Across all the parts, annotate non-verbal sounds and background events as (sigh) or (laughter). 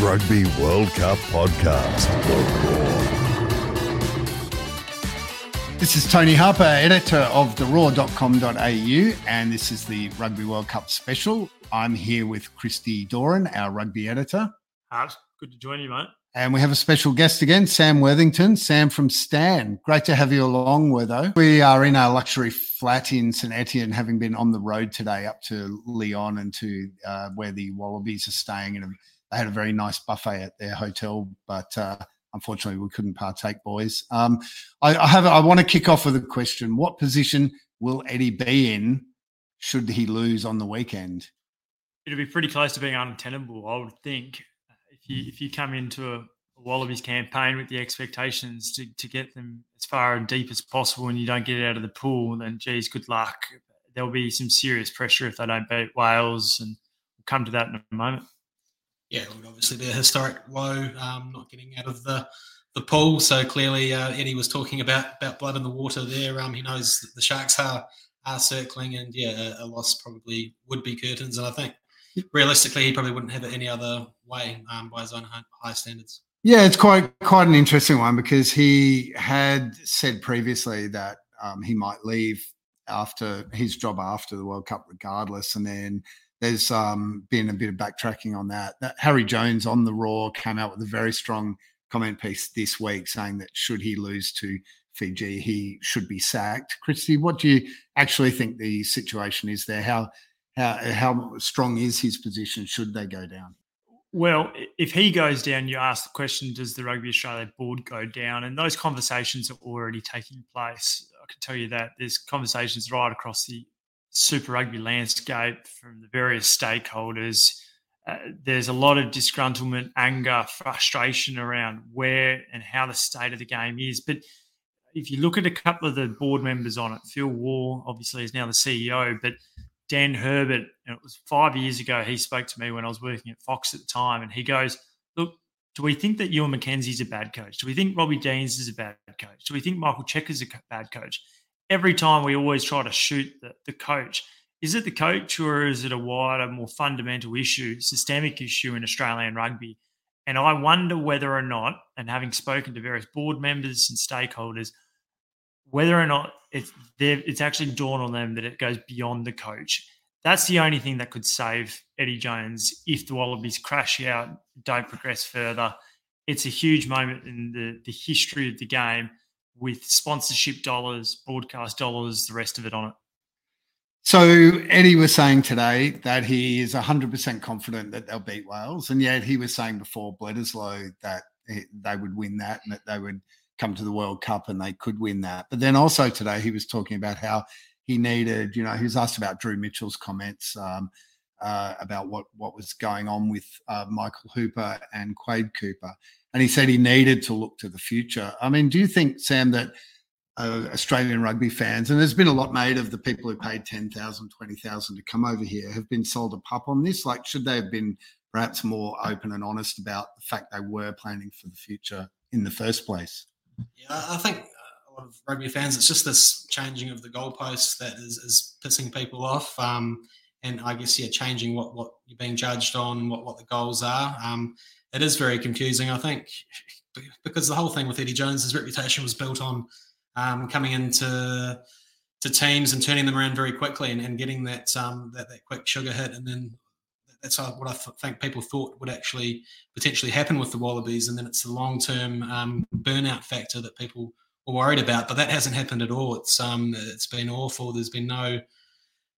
Rugby World Cup podcast. This is Tony Harper, editor of theroar.com.au, and this is the Rugby World Cup special. I'm here with Christy Doran, our rugby editor. Hart, good to join you, mate. And we have a special guest again, Sam Worthington, Sam from Stan. Great to have you along, Wortho. We are in our luxury flat in St Etienne, having been on the road today up to Lyon and to uh, where the Wallabies are staying. And they had a very nice buffet at their hotel, but uh, unfortunately we couldn't partake, boys. Um, I, I have. I want to kick off with a question: What position will Eddie be in should he lose on the weekend? It'll be pretty close to being untenable, I would think If you if you come into a Wallabies campaign with the expectations to, to get them as far and deep as possible and you don't get it out of the pool, then geez, good luck. There'll be some serious pressure if they don't beat Wales, and we'll come to that in a moment. Yeah, obviously the historic low, um, not getting out of the the pool. So clearly, uh, Eddie was talking about about blood in the water there. Um, he knows the Sharks are are circling, and yeah, a, a loss probably would be curtains. And I think realistically, he probably wouldn't have it any other way um, by his own high standards. Yeah, it's quite quite an interesting one because he had said previously that um, he might leave after his job after the World Cup, regardless, and then there's um, been a bit of backtracking on that. that. Harry Jones on the Roar came out with a very strong comment piece this week saying that should he lose to Fiji, he should be sacked. Christy, what do you actually think the situation is there? How how how strong is his position should they go down? Well, if he goes down, you ask the question: Does the Rugby Australia board go down? And those conversations are already taking place. I can tell you that there's conversations right across the Super Rugby landscape from the various stakeholders. Uh, there's a lot of disgruntlement, anger, frustration around where and how the state of the game is. But if you look at a couple of the board members on it, Phil Waugh obviously is now the CEO, but Dan Herbert, and it was five years ago, he spoke to me when I was working at Fox at the time, and he goes, Look, do we think that Ewen McKenzie's a bad coach? Do we think Robbie Deans is a bad coach? Do we think Michael Cheika's a bad coach? Every time we always try to shoot the, the coach. Is it the coach or is it a wider, more fundamental issue, systemic issue in Australian rugby? And I wonder whether or not, and having spoken to various board members and stakeholders, whether or not it's it's actually dawned on them that it goes beyond the coach. That's the only thing that could save Eddie Jones if the Wallabies crash out, don't progress further. It's a huge moment in the, the history of the game with sponsorship dollars, broadcast dollars, the rest of it on it. So Eddie was saying today that he is 100% confident that they'll beat Wales. And yet he was saying before Bledisloe that they would win that and that they would – come to the World Cup and they could win that. But then also today he was talking about how he needed, you know, he was asked about Drew Mitchell's comments um, uh, about what what was going on with uh, Michael Hooper and Quade Cooper, and he said he needed to look to the future. I mean, do you think, Sam, that uh, Australian rugby fans, and there's been a lot made of the people who paid 10,000, 20,000 to come over here, have been sold a pup on this? Like, should they have been perhaps more open and honest about the fact they were planning for the future in the first place? Yeah, I think a lot of rugby fans, it's just this changing of the goalposts that is, is pissing people off. Um, and I guess, yeah, changing what, what you're being judged on, what, what the goals are. Um, it is very confusing, I think, (laughs) because the whole thing with Eddie Jones's reputation was built on um, coming into to teams and turning them around very quickly and, and getting that, um, that that quick sugar hit and then that's what I th- think people thought would actually potentially happen with the Wallabies, and then it's the long term um, burnout factor that people were worried about. But that hasn't happened at all. It's um, it's been awful. There's been no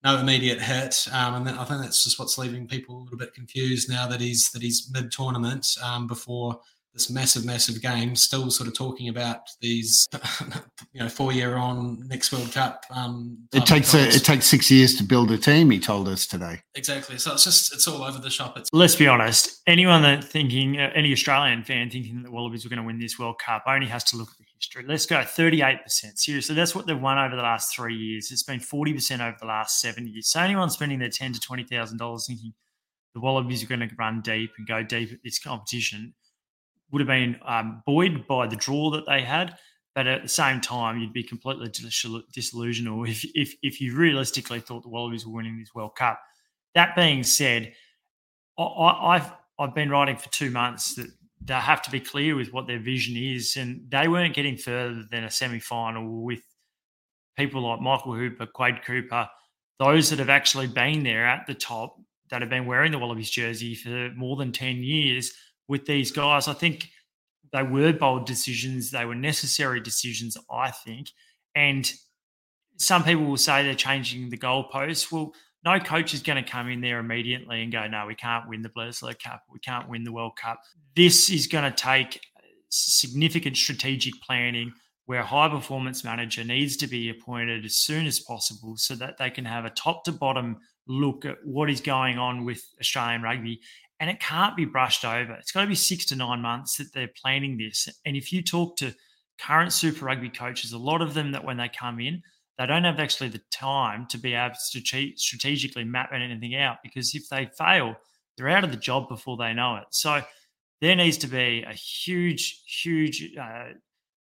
no immediate hit, um, and I think that's just what's leaving people a little bit confused now that he's that he's mid tournament um, before this massive, massive game, still sort of talking about these, (laughs) you know, four year on next World Cup. Um, it takes a, it takes six years to build a team. He told us today. Exactly. So it's just it's all over the shop. It's- Let's be honest. Anyone that thinking, uh, any Australian fan thinking that the Wallabies were going to win this World Cup only has to look at the history. Let's go thirty eight percent. Seriously, that's what they've won over the last three years. It's been forty percent over the last seven years. So anyone spending their ten to twenty thousand dollars thinking the Wallabies are going to run deep and go deep at this competition would have been um, buoyed by the draw that they had. But at the same time, you'd be completely disillusional if, if, if you realistically thought the Wallabies were winning this World Cup. That being said, I, I, I've been writing for two months that they have to be clear with what their vision is, and they weren't getting further than a semi final with people like Michael Hooper, Quade Cooper, those that have actually been there at the top that have been wearing the Wallabies jersey for more than 10 years with these guys. I think they were bold decisions. They were necessary decisions, I think. And some people will say they're changing the goalposts. Well, no coach is going to come in there immediately and go, no, we can't win the Bledisloe Cup. We can't win the World Cup. This is going to take significant strategic planning where a high performance manager needs to be appointed as soon as possible so that they can have a top to bottom look at what is going on with Australian rugby. And it can't be brushed over. It's got to be six to nine months that they're planning this. And if you talk to current Super Rugby coaches, a lot of them that when they come in, they don't have actually the time to be able to strategically map anything out because if they fail, they're out of the job before they know it. So there needs to be a huge, huge uh,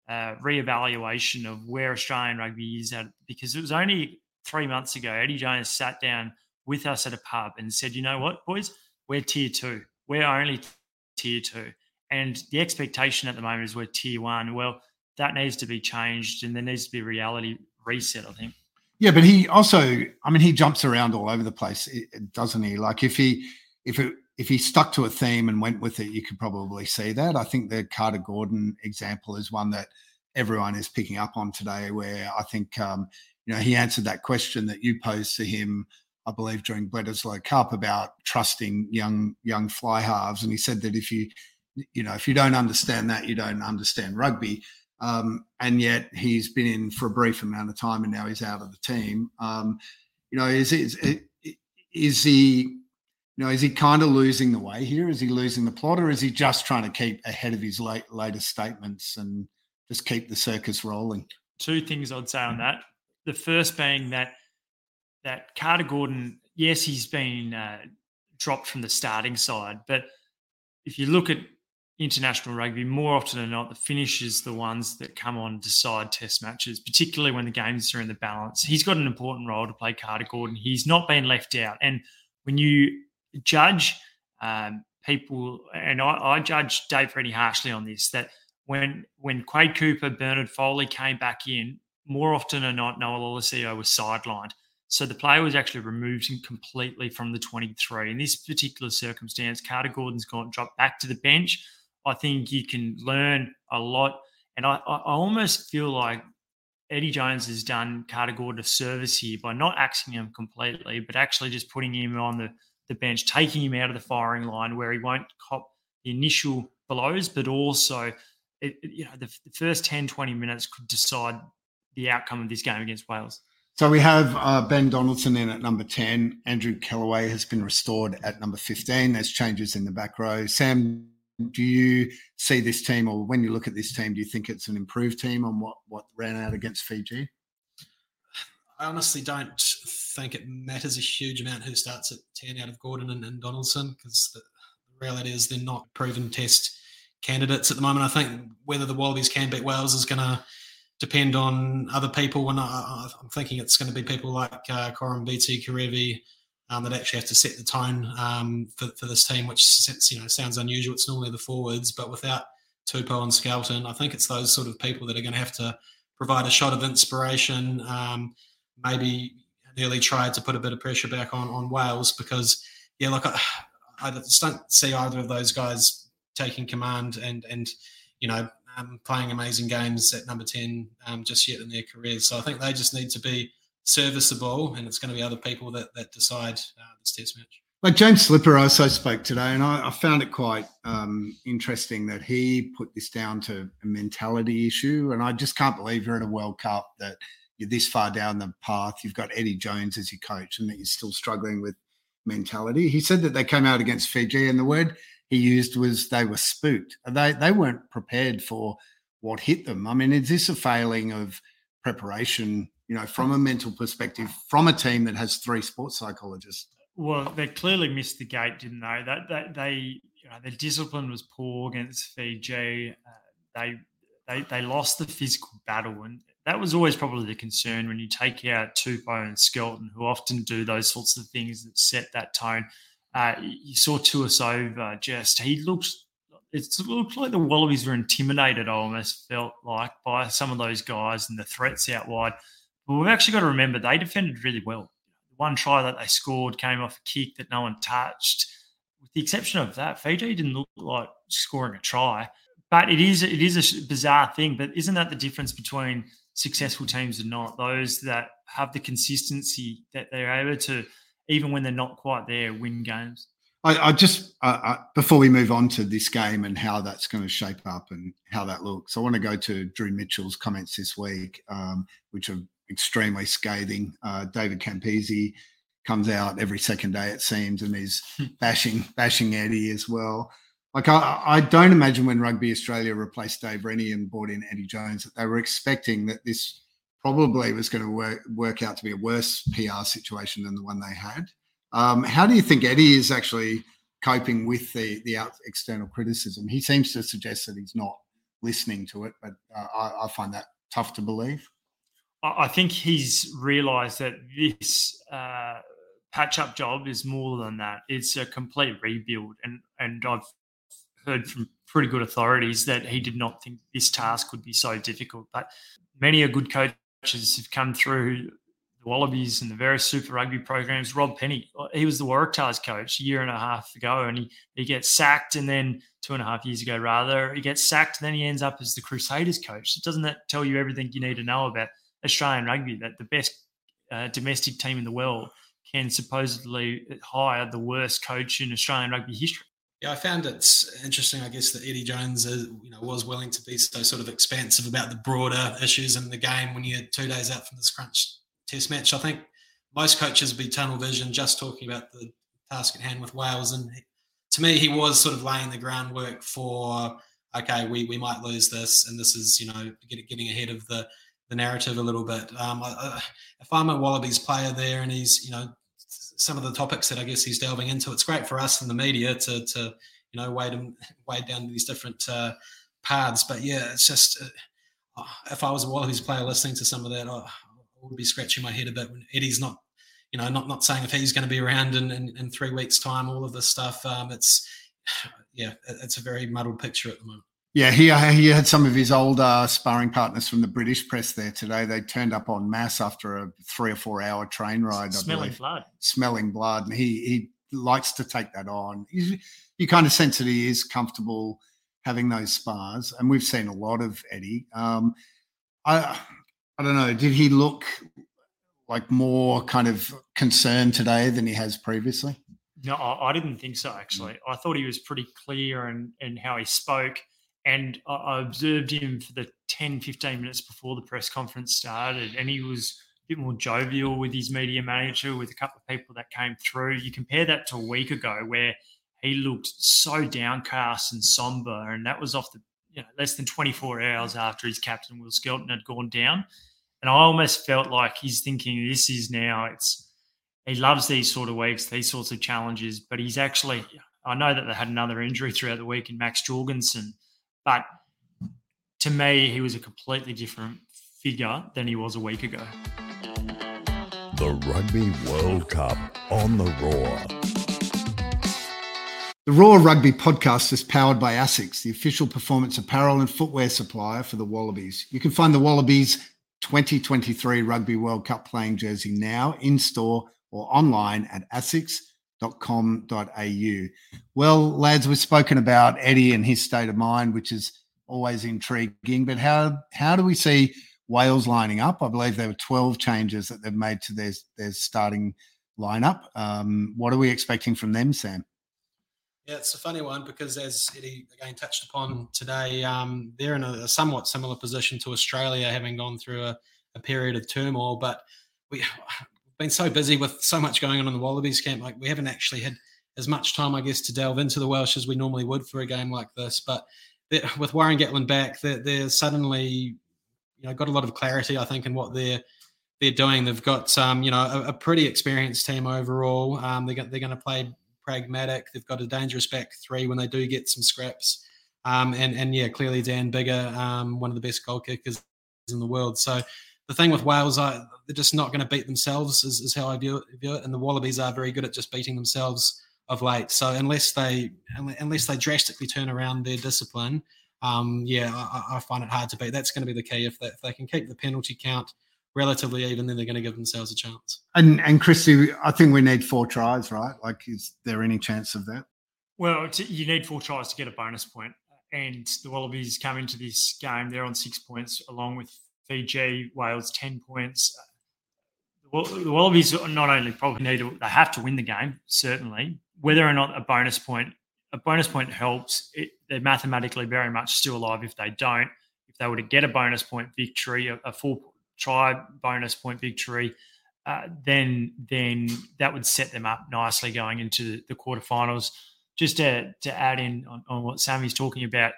uh, reevaluation of where Australian rugby is at because it was only three months ago Eddie Jones sat down with us at a pub and said, "You know what, boys, we're tier two. We're only tier two, and the expectation at the moment is we're tier one." Well, that needs to be changed, and there needs to be reality reset. I think. Yeah, but he also, I mean, he jumps around all over the place, doesn't he? Like if he, if it, if he stuck to a theme and went with it, you could probably see that. I think the Carter Gordon example is one that everyone is picking up on today, where I think um, you know he answered that question that you posed to him, I believe during Bledisloe Cup about trusting young young fly halves, and he said that if you you know if you don't understand that, you don't understand rugby. Um, and yet he's been in for a brief amount of time, and now he's out of the team. Um, you know, is is is he? You know, is he kind of losing the way here? Is he losing the plot, or is he just trying to keep ahead of his late, latest statements and just keep the circus rolling? Two things I'd say on that. The first being that that Carter Gordon, yes, he's been uh, dropped from the starting side, but if you look at international rugby, more often than not, the finishers the ones that come on decide test matches, particularly when the games are in the balance. He's got an important role to play, Carter Gordon. He's not been left out. And when you judge um, people, and I, I judge Dave pretty harshly on this, that when when Quade Cooper, Bernard Foley came back in, more often than not, Noah Lolesio was sidelined. So the player was actually removed completely from the 23. In this particular circumstance, Carter Gordon's gone dropped back to the bench I think you can learn a lot. And I, I almost feel like Eddie Jones has done Carter a service here by not axing him completely, but actually just putting him on the, the bench, taking him out of the firing line where he won't cop the initial blows, but also it, you know the, the, first 10, 20 minutes could decide the outcome of this game against Wales. So we have uh, Ben Donaldson in at number 10. Andrew Kellaway has been restored at number 15. There's changes in the back row. Sam do you see this team, or when you look at this team, do you think it's an improved team on what what ran out against Fiji? I honestly don't think it matters a huge amount who starts at ten out of Gordon and, and Donaldson because the, the reality is they're not proven test candidates at the moment. I think whether the Wallabies can beat Wales is going to depend on other people. And I, am thinking it's going to be people like uh, Bt, Kerevi, um, that actually have to set the tone um, for, for this team, which you know sounds unusual. It's normally the forwards, but without Tupou and Skelton, I think it's those sort of people that are going to have to provide a shot of inspiration. Um, maybe nearly tried to put a bit of pressure back on on Wales because yeah, like I, I just don't see either of those guys taking command and and you know um, playing amazing games at number ten um, just yet in their careers. So I think they just need to be serviceable, and it's going to be other people that that decide uh, this test match. Like James Slipper I also spoke today, and I, I found it quite um, interesting that he put this down to a mentality issue. And I just can't believe you're at a World Cup that you're this far down the path. You've got Eddie Jones as your coach, and that you're still struggling with mentality. He said that they came out against Fiji, and the word he used was they were spooked. They they weren't prepared for what hit them. I mean, is this a failing of preparation you know, from a mental perspective, from a team that has three sports psychologists? Well, they clearly missed the gate, didn't they? That, that they, you know, their discipline was poor against Fiji. Uh, they, they, they lost the physical battle, and that was always probably the concern when you take out Tupou and Skelton, who often do those sorts of things that set that tone. Uh, you saw Tuisova just he looked. It looked like the Wallabies were intimidated. I almost felt like by some of those guys and the threats out wide. But we've actually got to remember they defended really well. One try that they scored came off a kick that no one touched. With the exception of that, Fiji didn't look like scoring a try. But it is it is a bizarre thing. But isn't that the difference between successful teams and not? Those that have the consistency that they're able to, even when they're not quite there, win games. I, I just uh, before we move on to this game and how that's going to shape up and how that looks, I want to go to Drew Mitchell's comments this week, um, which are extremely scathing. Uh, David Campese comes out every second day, it seems, and is hmm. bashing bashing Eddie as well. Like I, I don't imagine when Rugby Australia replaced Dave Rennie and brought in Eddie Jones that they were expecting that this probably was going to work, work out to be a worse PR situation than the one they had. Um, how do you think Eddie is actually coping with the the external criticism? He seems to suggest that he's not listening to it, but uh, I, I, find that tough to believe. I think he's realised that this uh, patch-up job is more than that. It's a complete rebuild, and and I've heard from pretty good authorities that he did not think this task would be so difficult. But many a good coaches have come through the Wallabies and the various Super Rugby programs. Rob Penney, he was the Waratahs coach a year and a half ago, and he, he gets sacked, and then two and a half years ago, rather, he gets sacked, and then he ends up as the Crusaders coach. Doesn't that tell you everything you need to know about Australian rugby? That the best uh, domestic team in the world can supposedly hire the worst coach in Australian rugby history. Yeah, I found it interesting. I guess that Eddie Jones, uh, you know, was willing to be so sort of expansive about the broader issues in the game when you're two days out from this crunch test match. I think most coaches would be tunnel vision, just talking about the task at hand with Wales. And to me, he was sort of laying the groundwork for okay, we, we might lose this, and this is you know getting ahead of the the narrative a little bit. Um, I, if I'm a Wallabies player there, and he's you know some of the topics that I guess he's delving into. It's great for us in the media to, to you know, wade, him, (laughs) wade down these different uh, paths. But yeah, it's just, uh, if I was a Wallabies player listening to some of that, I would be scratching my head a bit when Eddie's not, you know, not, not saying if he's going to be around in, in, in, three weeks' time, all of this stuff. Um, it's, (sighs) yeah, it's a very muddled picture at the moment. Yeah, he he had some of his old uh, sparring partners from the British press there today. They turned up en masse after a three or four hour train ride. Smelling blood. Smelling blood, and he he likes to take that on. He's, you kind of sense that he is comfortable having those spars, and we've seen a lot of Eddie. Um, I I don't know. Did he look like more kind of concerned today than he has previously? No, I, I didn't think so. Actually, I thought he was pretty clear in in how he spoke and I observed him for the 10, 15 minutes before the press conference started, and he was a bit more jovial with his media manager, with a couple of people that came through. You compare that to a week ago where he looked so downcast and somber, and that was off the you know less than 24 hours after his captain Will Skelton had gone down. And I almost felt like he's thinking this is now it's he loves these sort of weeks, these sorts of challenges, but he's actually I know that they had another injury throughout the week in Max Jorgensen but to me, he was a completely different figure than he was a week ago. The Rugby World Cup on the Roar. The Roar Rugby podcast is powered by ASICS, the official performance apparel and footwear supplier for the Wallabies. You can find the Wallabies 2023 Rugby World Cup playing jersey now in store or online at ASICS au. Well, lads, we've spoken about Eddie and his state of mind, which is always intriguing. But how how do we see Wales lining up? I believe there were 12 changes that they've made to their, their starting lineup. Um, what are we expecting from them, Sam? Yeah, it's a funny one because as Eddie again touched upon today, um, they're in a, a, somewhat similar position to Australia, having gone through a, a period of turmoil. But we been so busy with so much going on in the Wallabies camp, like we haven't actually had as much time, I guess, to delve into the Welsh as we normally would for a game like this. But with Warren Gatland back, they're, they're, suddenly, you know, got a lot of clarity, I think, in what they're they're doing. They've got, um, you know, a, a, pretty experienced team overall. Um, they're, they're going to play pragmatic. They've got a dangerous back three when they do get some scraps. Um, and and yeah, clearly Dan Biggar, um, one of the best goal kickers in the world. So the thing with Wales, I, they're just not going to beat themselves, is, is how I view it, view it, And the Wallabies are very good at just beating themselves of late. So unless they unless they drastically turn around their discipline, um, yeah, I, I, find it hard to beat. That's going to be the key. If they, if they can keep the penalty count relatively even, then they're going to give themselves a chance. And and Christy, I think we need four tries, right? Like, is there any chance of that? Well, you need four tries to get a bonus point. And the Wallabies come into this game, they're on six points, along with Fiji, Wales, 10 points. The Wallabies not only probably need to, they have to win the game, certainly. Whether or not a bonus point, a bonus point helps. It, they're mathematically very much still alive if they don't. If they were to get a bonus point victory, a, a full try bonus point victory, uh, then then that would set them up nicely going into the, the quarterfinals. Just to, to add in on, on what Sammy's talking about,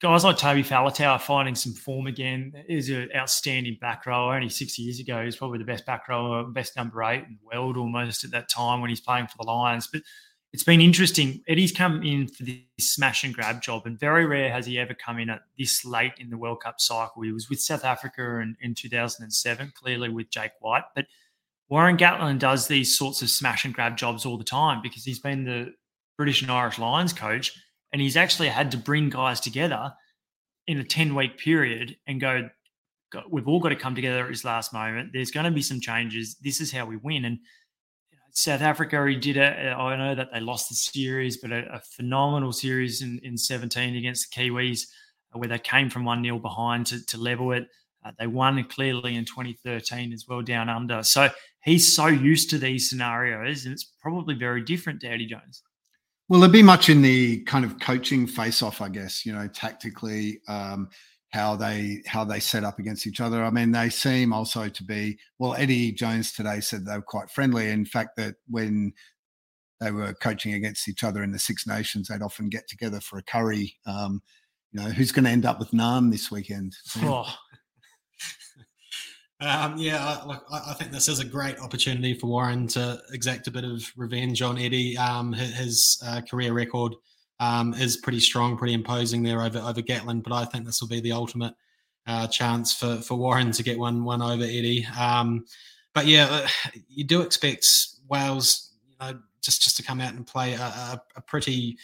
guys like Toby Faletau are finding some form again. is an outstanding back rower. Only six years ago, he's probably the best back rower, best number eight in the world almost at that time when he's playing for the Lions. But it's been interesting. Eddie's come in for this smash and grab job, and very rare has he ever come in at this late in the World Cup cycle. He was with South Africa in, in 2007, clearly with Jake White. But Warren Gatland does these sorts of smash and grab jobs all the time because he's been the British and Irish Lions coach, and he's actually had to bring guys together in a 10 week period and go, we've all got to come together at this last moment. There's going to be some changes. This is how we win. And South Africa, he did it. I know that they lost the series, but a, a phenomenal series in, in 17 against the Kiwis, uh, where they came from 1 0 behind to, to level it. Uh, they won clearly in 2013 as well, down under. So he's so used to these scenarios, and it's probably very different to Eddie Jones. Will there be much in the kind of coaching face off, I guess, you know, tactically? Um, how they how they set up against each other. I mean, they seem also to be well. Eddie Jones today said they were quite friendly. In fact, that when they were coaching against each other in the Six Nations, they'd often get together for a curry. Um, you know, who's going to end up with naan this weekend? Oh. (laughs) um, yeah, look, I, think this is a great opportunity for Warren to exact a bit of revenge on Eddie. Um, his, uh, career record um, is pretty strong, pretty imposing there over over Gatland. But I think this will be the ultimate uh, chance for for Warren to get one one over Eddie. Um, but yeah, uh, you do expect Wales, you know, just just to come out and play a, a, a pretty.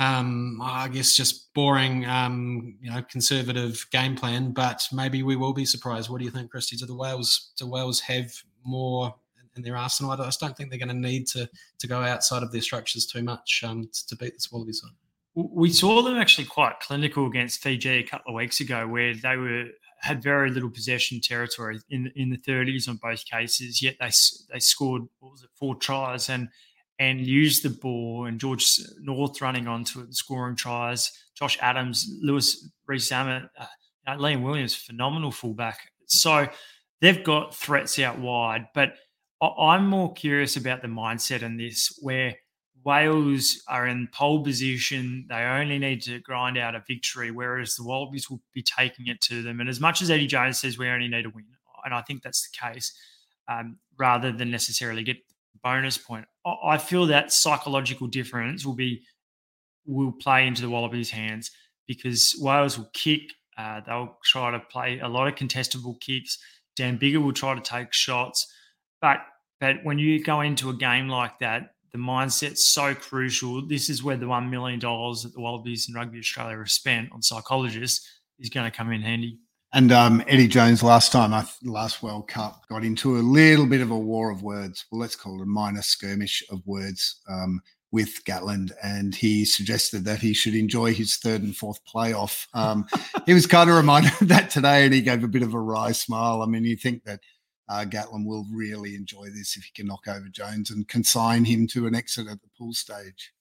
Um, I guess just boring, um, you know, conservative game plan. But maybe we will be surprised. What do you think, Christy? Do the Wales do Wales have more in their arsenal. I just don't think they're going to need to to go outside of their structures too much um, to, to beat this Wallaby side. We saw them actually quite clinical against Fiji a couple of weeks ago, where they were had very little possession territory in in the 30s on both cases. Yet they they scored what was it four tries and and used the ball and George North running onto it scoring tries. Josh Adams, Louis Rees-Zammit, uh, Liam Williams, phenomenal fullback. So they've got threats out wide, but I'm more curious about the mindset in this, where Wales are in pole position. They only need to grind out a victory, whereas the Wallabies will be taking it to them. And as much as Eddie Jones says we only need a win, and I think that's the case, um, rather than necessarily get bonus point, I feel that psychological difference will be will play into the Wallabies' hands because Wales will kick. Uh, they'll try to play a lot of contestable kicks. Dan Biggar will try to take shots. But but when you go into a game like that, the mindset's so crucial. This is where the one million dollars that the Wallabies and Rugby Australia have spent on psychologists is going to come in handy. And um, Eddie Jones last time, I last World Cup, got into a little bit of a war of words. Well, let's call it a minor skirmish of words um, with Gatland, and he suggested that he should enjoy his third and fourth playoff. Um, (laughs) he was kind of reminded of that today, and he gave a bit of a wry smile. I mean, you think that uh, Gatland will really enjoy this if he can knock over Jones and consign him to an exit at the pool stage.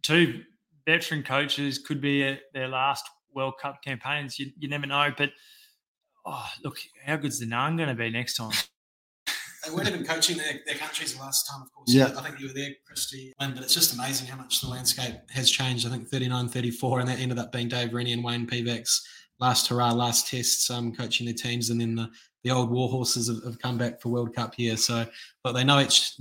Two veteran coaches could be a, their last World Cup campaigns. You, you never know, but oh, look, how good's the naan going to be next time? they weren't even coaching their, their countries the last time, of course. Yeah. I think you were there, Christy. But it's just amazing how much the landscape has changed. I think 39 34, and that ended up being Dave Rennie and Wayne Pivac's last hurrah, last tests um, coaching their teams. And then the, the old war horses have, have, come back for World Cup here. So, but they know each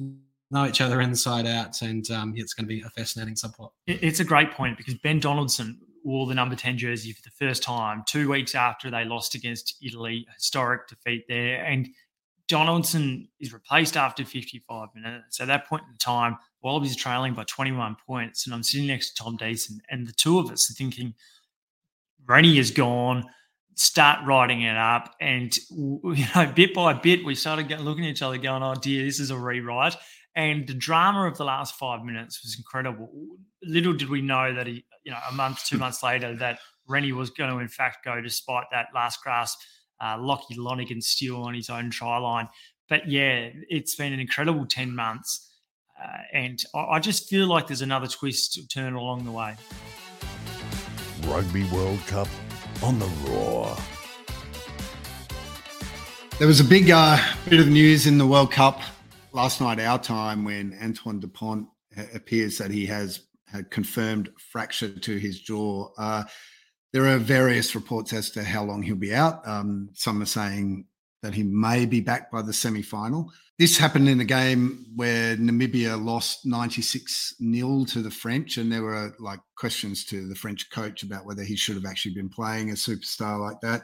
know each other inside out, and um, it's going to be a fascinating subplot. It's a great point because Ben Donaldson wore the number 10 jersey for the first time two weeks after they lost against Italy, historic defeat there. And Donaldson is replaced after 55 minutes. At that point in time, Wallabies trailing by 21 points, and I'm sitting next to Tom Decent, and the two of us are thinking, Rennie is gone. Start writing it up, and (laughs) you know, bit by bit, we started looking at each other, going, "Oh dear, this is a rewrite." And the drama of the last five minutes was incredible. Little did we know that he, you know, a month, two months later, that Rennie was going to in fact go despite that last grasp uh, Lockie Lonergan steal on his own try line. But yeah, it's been an incredible 10 months. Uh, and I, I just feel like there's another twist to turn along the way. Rugby World Cup on the Roar. There was a big uh, bit of news in the World Cup last night, our time, when Antoine Dupont appears that he has had confirmed fracture to his jaw. Uh, there are various reports as to how long he'll be out. Um, some are saying that he may be back by the semi final. This happened in a game where Namibia lost 96 0 to the French, and there were like questions to the French coach about whether he should have actually been playing a superstar like that.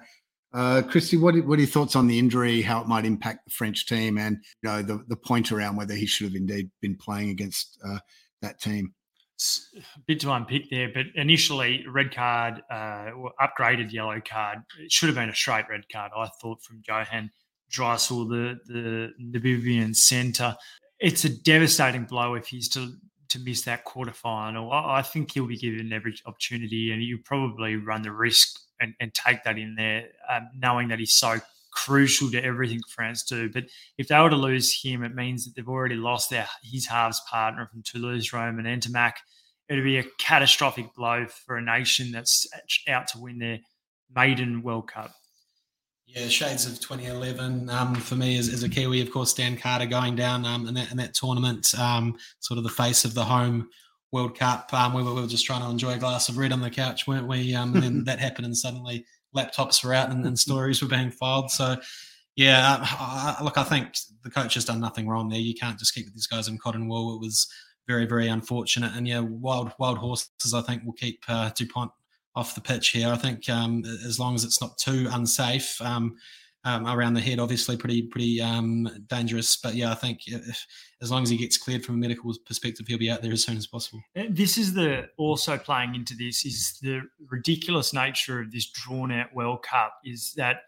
Uh, Christy, what, what are your thoughts on the injury, how it might impact the French team, and you know the, the point around whether he should have indeed been playing against uh, that team? A bit to unpick there, but initially, red card, uh, upgraded yellow card. It should have been a straight red card, I thought, from Johan Deysel, the, the Namibian centre. It's a devastating blow if he's to to miss that quarterfinal. I, I think he'll be given every opportunity, and you probably run the risk and, and take that in there, um, knowing that he's so crucial to everything France do. But if they were to lose him, it means that they've already lost their his halves partner from Toulouse, Romain Ntamack. It'd be a catastrophic blow for a nation that's out to win their maiden World Cup. Yeah, shades of 2011 um, for me as, as, a Kiwi. Of course, Dan Carter going down um, in, that, in that tournament, um, sort of the face of the home World Cup. Um, we, were, we, were, just trying to enjoy a glass of red on the couch, weren't we? Um, and then (laughs) that happened, and suddenly laptops were out and, and (laughs) stories were being filed. So, yeah, uh, look, I think the coach has done nothing wrong there. You can't just keep these guys in cotton wool. It was very, very unfortunate. And yeah, wild, wild horses, I think, will keep uh, Dupont off the pitch here. I think um, as long as it's not too unsafe. Um, um, around the head, obviously pretty pretty um, dangerous. But yeah, I think if, as long as he gets cleared from a medical perspective, he'll be out there as soon as possible. Uh, this is the also playing into this is the ridiculous nature of this drawn out World Cup is that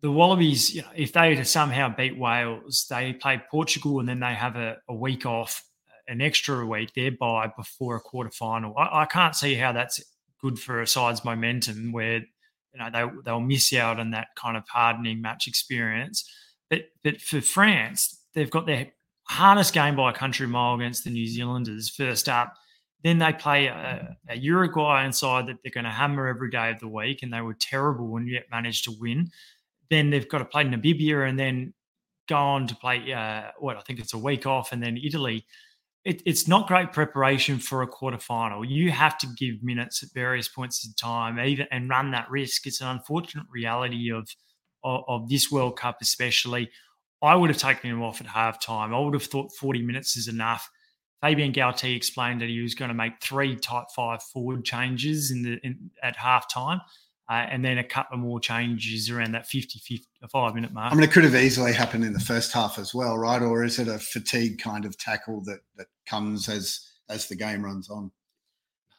the Wallabies, you know, if they to somehow beat Wales, they play Portugal and then they have a, a week off, an extra week thereby before a quarter final. I, I can't see how that's good for a side's momentum where you know they they'll miss out on that kind of hardening match experience. But but for France, they've got their hardest game by a country mile against the New Zealanders first up. Then they play a, a Uruguayan side that they're going to hammer every day of the week, and they were terrible and yet managed to win. Then they've got to play Namibia and then go on to play uh, what I think it's a week off, and then Italy it, it's not great preparation for a quarterfinal. You have to give minutes at various points in time, even and run that risk. It's an unfortunate reality of, of, of this World Cup, especially. I would have taken him off at halftime. I would have thought 40 minutes is enough. Fabien Galthié explained that he was going to make three type five forward changes in the in, at halftime uh, and then a couple more changes around that 50, 55 minute mark. I mean, it could have easily happened in the first half as well, right? Or is it a fatigue kind of tackle that that comes as as the game runs on?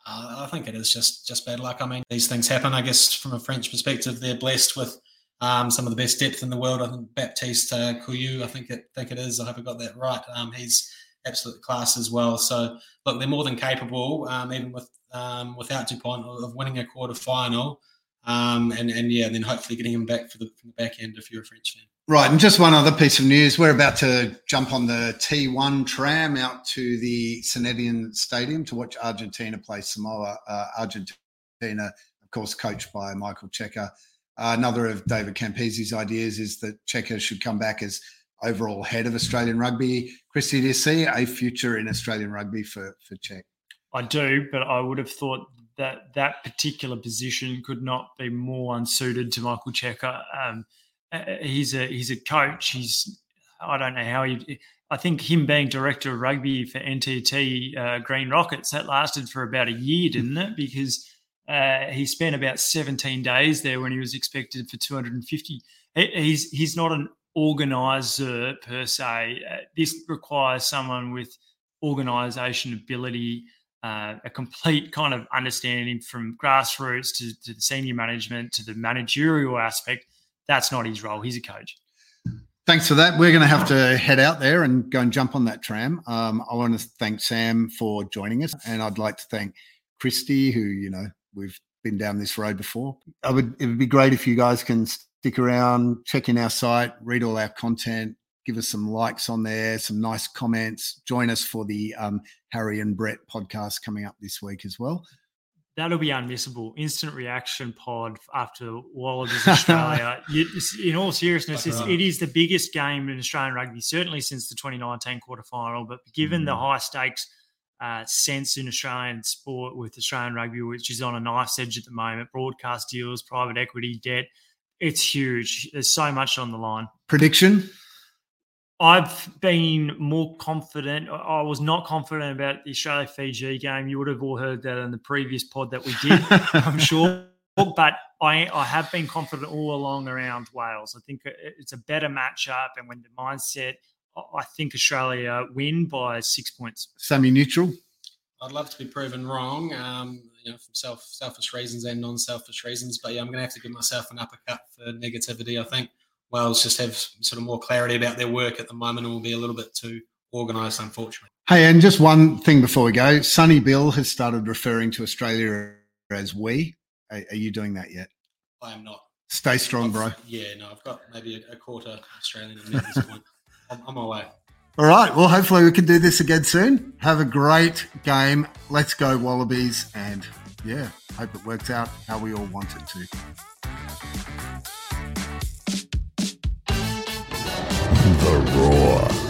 Uh, I think it is just just bad luck. I mean, these things happen. I guess from a French perspective, they're blessed with um, some of the best depth in the world. I think Baptiste uh, Couilloud, I think it think it is. I hope I got that right. Um, he's absolute class as well. So look, they're more than capable, um, even with um, without Dupont, of winning a quarter final. Um, and and yeah, and then hopefully getting him back for the, from the back end if you're a French fan. Right, and just one other piece of news: we're about to jump on the T1 tram out to the Zinedine Stadium to watch Argentina play Samoa. Uh, Argentina, of course, coached by Michael Cheika. Uh, another of David Campese's ideas is that Cheika should come back as overall head of Australian rugby. Christy, do you see a future in Australian rugby for for Check? I do, but I would have thought that that particular position could not be more unsuited to Michael Cheika. Um, uh, he's a he's a coach. He's I don't know how he. I think him being director of rugby for NTT uh, Green Rockets that lasted for about a year, didn't it? Because uh, he spent about 17 days there when he was expected for 250. He's he's not an organizer per se. Uh, this requires someone with organization ability, uh, a complete kind of understanding from grassroots to, to the senior management to the managerial aspect. That's not his role. He's a coach. Thanks for that. We're going to have to head out there and go and jump on that tram. Um, I want to thank Sam for joining us, and I'd like to thank Christy, who you know we've been down this road before. I would. It would be great if you guys can stick around, check in our site, read all our content, give us some likes on there, some nice comments. Join us for the um, Harry and Brett podcast coming up this week as well that'll be unmissable. Instant reaction pod after Wallabies Australia. (laughs) in all seriousness, it's, it is the biggest game in Australian rugby, certainly since the 2019 quarter final. But given mm. the high stakes uh, sense in Australian sport with Australian rugby, which is on a knife's edge at the moment, broadcast deals, private equity, debt, it's huge. There's so much on the line. Prediction? I've been more confident. I was not confident about the Australia Fiji game. You would have all heard that in the previous pod that we did, (laughs) I'm sure. But I, I have been confident all along around Wales. I think it's a better matchup. And when the mindset, I think Australia win by six points. Semi neutral? I'd love to be proven wrong, um, you know, from self selfish reasons and non selfish reasons. But yeah, I'm going to have to give myself an uppercut for negativity. I think Wales just have sort of more clarity about their work at the moment and will be a little bit too organised, unfortunately. Hey, and just one thing before we go Sonny Bill has started referring to Australia as we. Are, are you doing that yet? I am not. Stay strong, I've, bro. Yeah, no, I've got maybe a, a quarter Australian at this point. (laughs) I'm on my way. All right. Well, hopefully we can do this again soon. Have a great game. Let's go, Wallabies. And yeah, hope it works out how we all want it to. the roar.